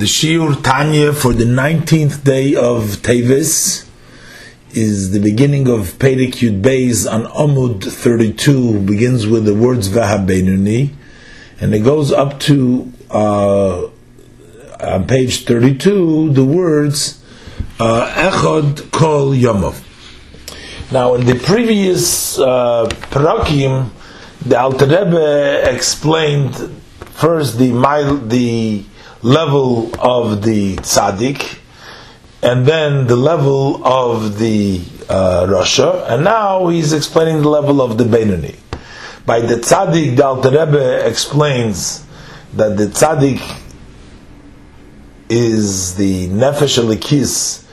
The Shiur Tanya for the 19th day of Teves is the beginning of Perek Yud Beis on Amud 32, begins with the words Vahabenuni, and it goes up to, uh, on page 32, the words uh, Echad Kol Yomov. Now, in the previous uh, Parakim, the Alter Rebbe explained first the, the level of the tzaddik, and then the level of the uh, Rasha, and now he's explaining the level of the Benoni. By the tzaddik, the Alter Rebbe explains that the tzaddik is the nefesh alikis,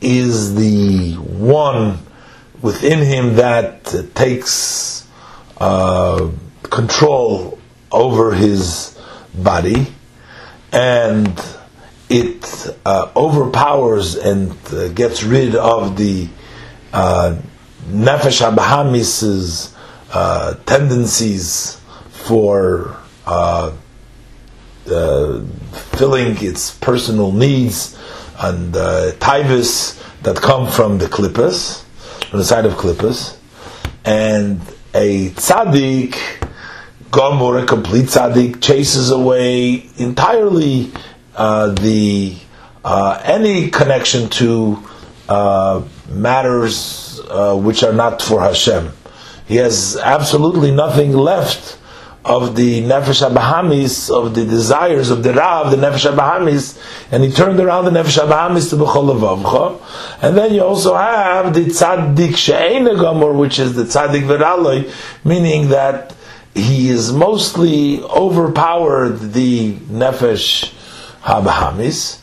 is the one within him that takes uh, control over his body and it uh, overpowers and uh, gets rid of the uh, nefesh abahamis's uh, tendencies for uh, filling its personal needs and uh, tivus that come from the klippas, from the side of klippas, and a tzaddik Gomor, a complete tzaddik, chases away entirely uh, the uh, any connection to uh, matters uh, which are not for Hashem. He has absolutely nothing left of the nefesh abahamis, of the desires of the rav, the nefesh abahamis, and he turned around the nefesh abahamis to b'chol. And then you also have the tzaddik she'ena gomor, which is the tzaddik v'raloi, meaning that he is mostly overpowered the nefesh habahamis,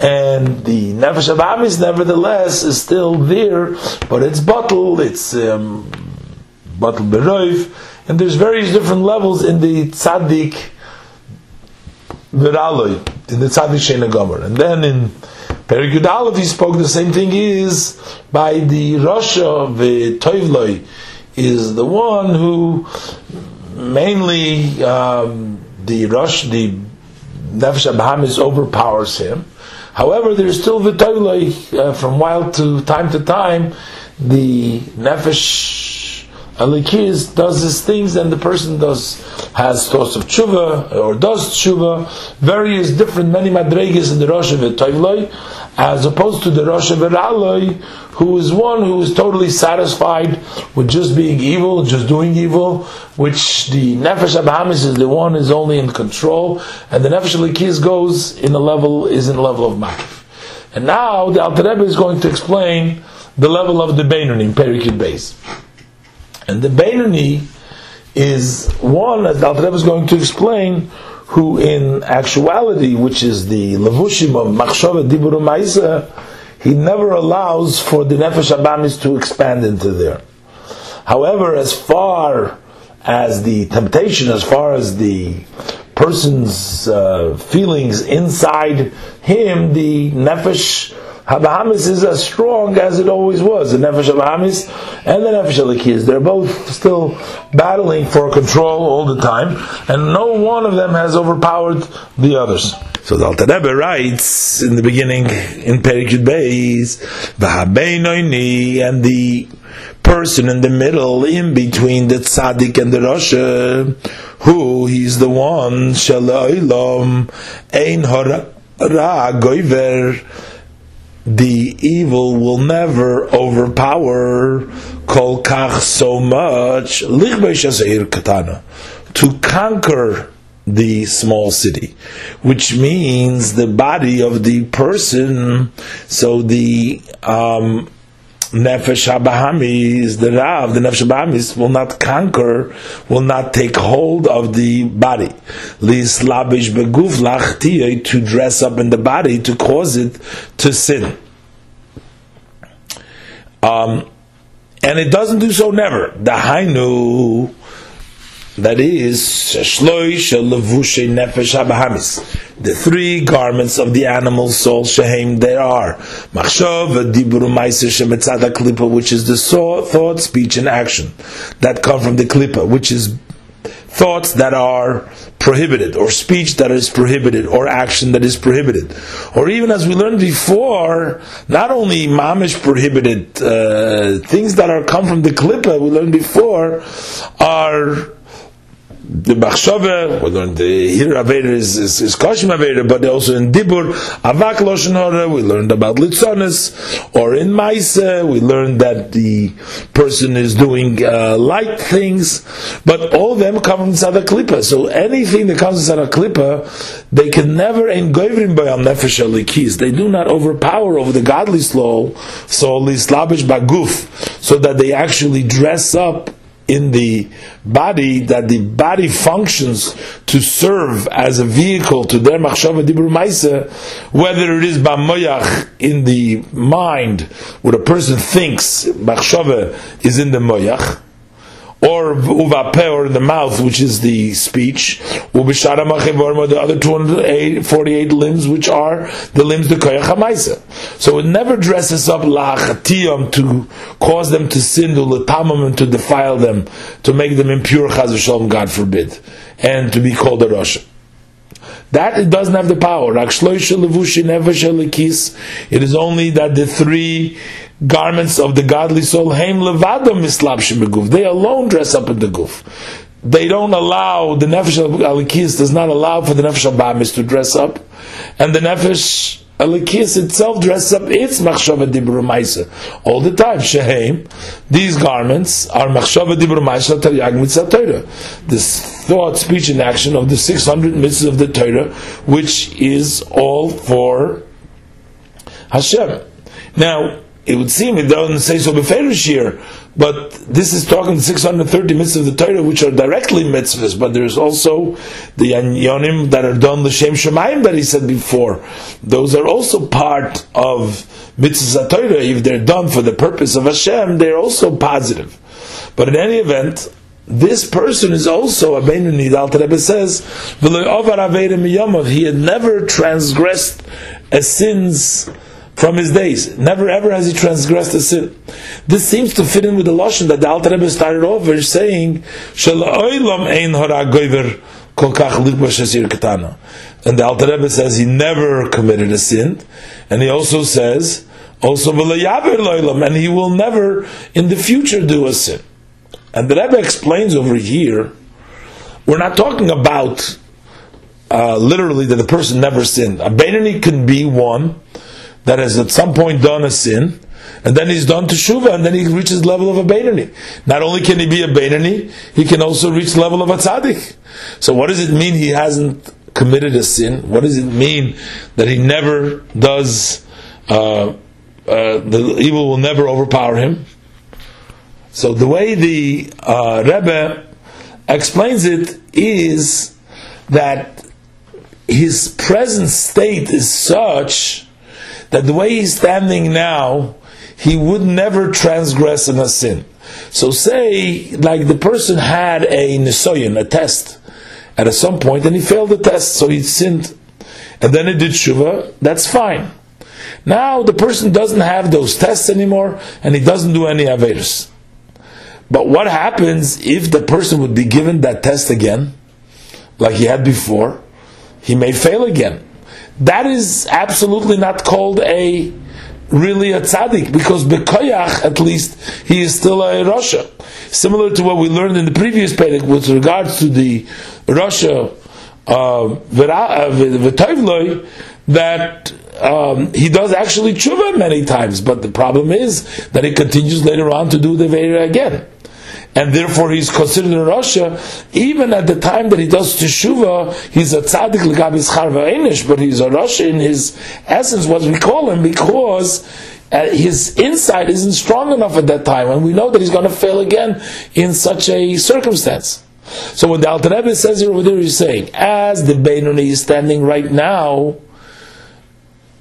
and the nefesh habahamis nevertheless is still there, but it's bottled, it's um, bottled beroiv, and there's various different levels in the tzaddik viraloi, in the tzaddik shena gomer, and then in Perek Yud he spoke the same thing is by the Rasha v'toivloi is the one who mainly um, the rush, the nefesh abahamis overpowers him. However, there's still v'toiloi uh, from while to time to time. The nefesh alikiz does his things, and the person does has thoughts of tshuva or does tshuva. Various different many madregas in the rosh of as opposed to the rosh of who is one who is totally satisfied with just being evil, just doing evil, which the Nefesh Abahamis is the one is only in control, and the Nefesh Alikiz goes in a level, is in a level of Makif. And now the Alter Rebbe is going to explain the level of the Beinoni in Perek Yud Beis. And the Beinoni is one, as the Alter Rebbe is going to explain, who in actuality, which is the Levushim of Machshava Diburu Maisa, he never allows for the nefesh abamis to expand into there. However, as far as the temptation, as far as the person's uh, feelings inside him, the nefesh Habahamis is as strong as it always was. The Nefesh Habahamis and the Nefesh Alikiz, they're both still battling for control all the time, and no one of them has overpowered the others. So the Alter Rebbe writes in the beginning in Perikut Beis, and the person in the middle, in between the tzaddik and the rasha, who he's the one, shalaylam, ein hara goiver, the evil will never overpower kol kach so much katana to conquer the small city, which means the body of the person. So the um, nefesh habahamis, the rav, the nefesh habahamis will not conquer, will not take hold of the body. Lislabish beguf lach to dress up in the body to cause it to sin. Um, and it doesn't do so never. The hainu, that is, the three garments of the animal soul shehem there are machshav dibur ma'aser shemetzada klipa, which is the thought, speech, and action that come from the klipa, which is thoughts that are prohibited, or speech that is prohibited, or action that is prohibited. Or even as we learned before, not only mamish prohibited, uh, things that are come from the klippa, we learned before, are the Machshava, we learned the Hir Aveda is, is, is Kashim Aveda, but also in Dibur, Avak Loshen Hora, we learned about Litzonis, or in Maise, we learned that the person is doing uh, light things, but all of them come from Tzad Klippa. So anything that comes from Tzad Klippa, they can never engoivrim by Nefesh Alikis. They do not overpower over the godly soul, so Lislabish Baguf, so that they actually dress up in the body that the body functions to serve as a vehicle to their machshava dibur maisa, whether it is b'moyach in the mind, what a person thinks machshava is in the moyach, or uvape, or the mouth, which is the speech, the other 248 limbs, which are the limbs the koyach. So it never dresses up lachatiyam to cause them to sin, to letamam, to defile them, to make them impure, chaz God forbid, and to be called a Rasha. That it doesn't have the power. It is only that the three garments of the godly soul, heim levadam mislabshim They alone dress up in the guf. They don't allow the nefesh alikis does not allow for the nefesh abamis to dress up, and the nefesh alikis itself dresses up its machshava dibur ma'isa all the time. Shehem, these garments are machshava dibur ma'isa taryag mitzvah Torah. This thought, speech, and action of the six hundred mitzvahs of the Torah, which is all for Hashem. Now, it would seem it doesn't say so beferish here, but this is talking 630 mitzvahs of the Torah, which are directly mitzvahs, but there's also the anyonim that are done the l'shem shemayim that he said before. Those are also part of mitzvahs of Torah. If they're done for the purpose of Hashem, they're also positive. But in any event, this person is also a Beinuni. The Alter Rebbe says, He had never transgressed a sin's from his days. Never ever has he transgressed a sin. This seems to fit in with the Lashon that the Alter Rebbe started over saying, ein And the Alter Rebbe says he never committed a sin. And he also says, also will yabila and he will never in the future do a sin. And the Rebbe explains over here, we're not talking about uh, literally that the person never sinned. A Benini can be one that has at some point done a sin, and then he's done teshuva, and then he reaches the level of a Beinani. Not only can he be a Beinani, he can also reach the level of a tzaddik. So what does it mean he hasn't committed a sin? What does it mean that he never does, uh, uh, the evil will never overpower him? So the way the uh, Rebbe explains it is that his present state is such that the way he's standing now, he would never transgress in a sin. So say, like the person had a nisoyan, a test, at some point, and he failed the test, so he sinned, and then he did shuva, that's fine. Now the person doesn't have those tests anymore, and he doesn't do any averus. But what happens if the person would be given that test again, like he had before? He may fail again that is absolutely not called a really a tzaddik because bekoyach at least he is still a Rasha. Similar to what we learned in the previous perek with regards to the Rasha uh, uh that um, he does actually tshuva many times, but the problem is that he continues later on to do the Veira again and therefore he's considered a Rasha, even at the time that he does Teshuvah, he's a tzaddik legabis charva enish, but he's a Rasha in his essence, what we call him, because uh, his insight isn't strong enough at that time, and we know that he's going to fail again in such a circumstance. So what the Alter Rebbe says here what he's saying, as the Beinoni is standing right now,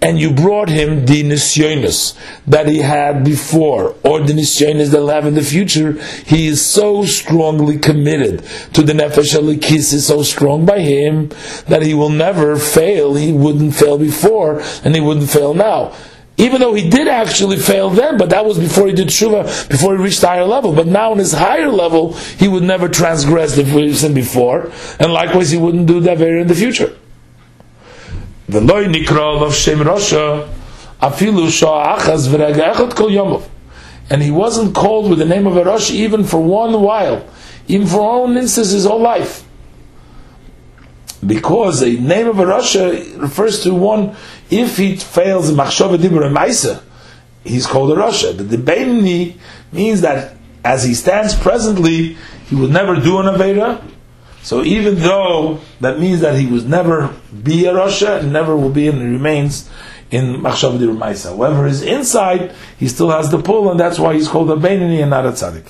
and you brought him the nisyonis that he had before, or the nisyonis that he'll have in the future, he is so strongly committed to the nefesh alikis is so strong by him that he will never fail. He wouldn't fail before, and he wouldn't fail now. even though he did actually fail then, but that was before he did tshuva, before he reached the higher level. But now in his higher level, he would never transgress the sin before, and likewise he wouldn't do that very in the future. The loy nikra of Shem Rasha, afilu sha'achaz v'rega echad kol yomov. And he wasn't called with the name of a Rosh even for one while, even for one instance his whole life. Because the name of a Rasha refers to one, if he fails in Machshava Dibur and he's called a Rasha. But the Beinani means that as he stands presently, he will never do an Avera. So even though that means that he was never be a Rasha and never will be and remains in Machshav Dir However, his inside, he still has the pull, and that's why he's called a Beinani and not a Tzaddik.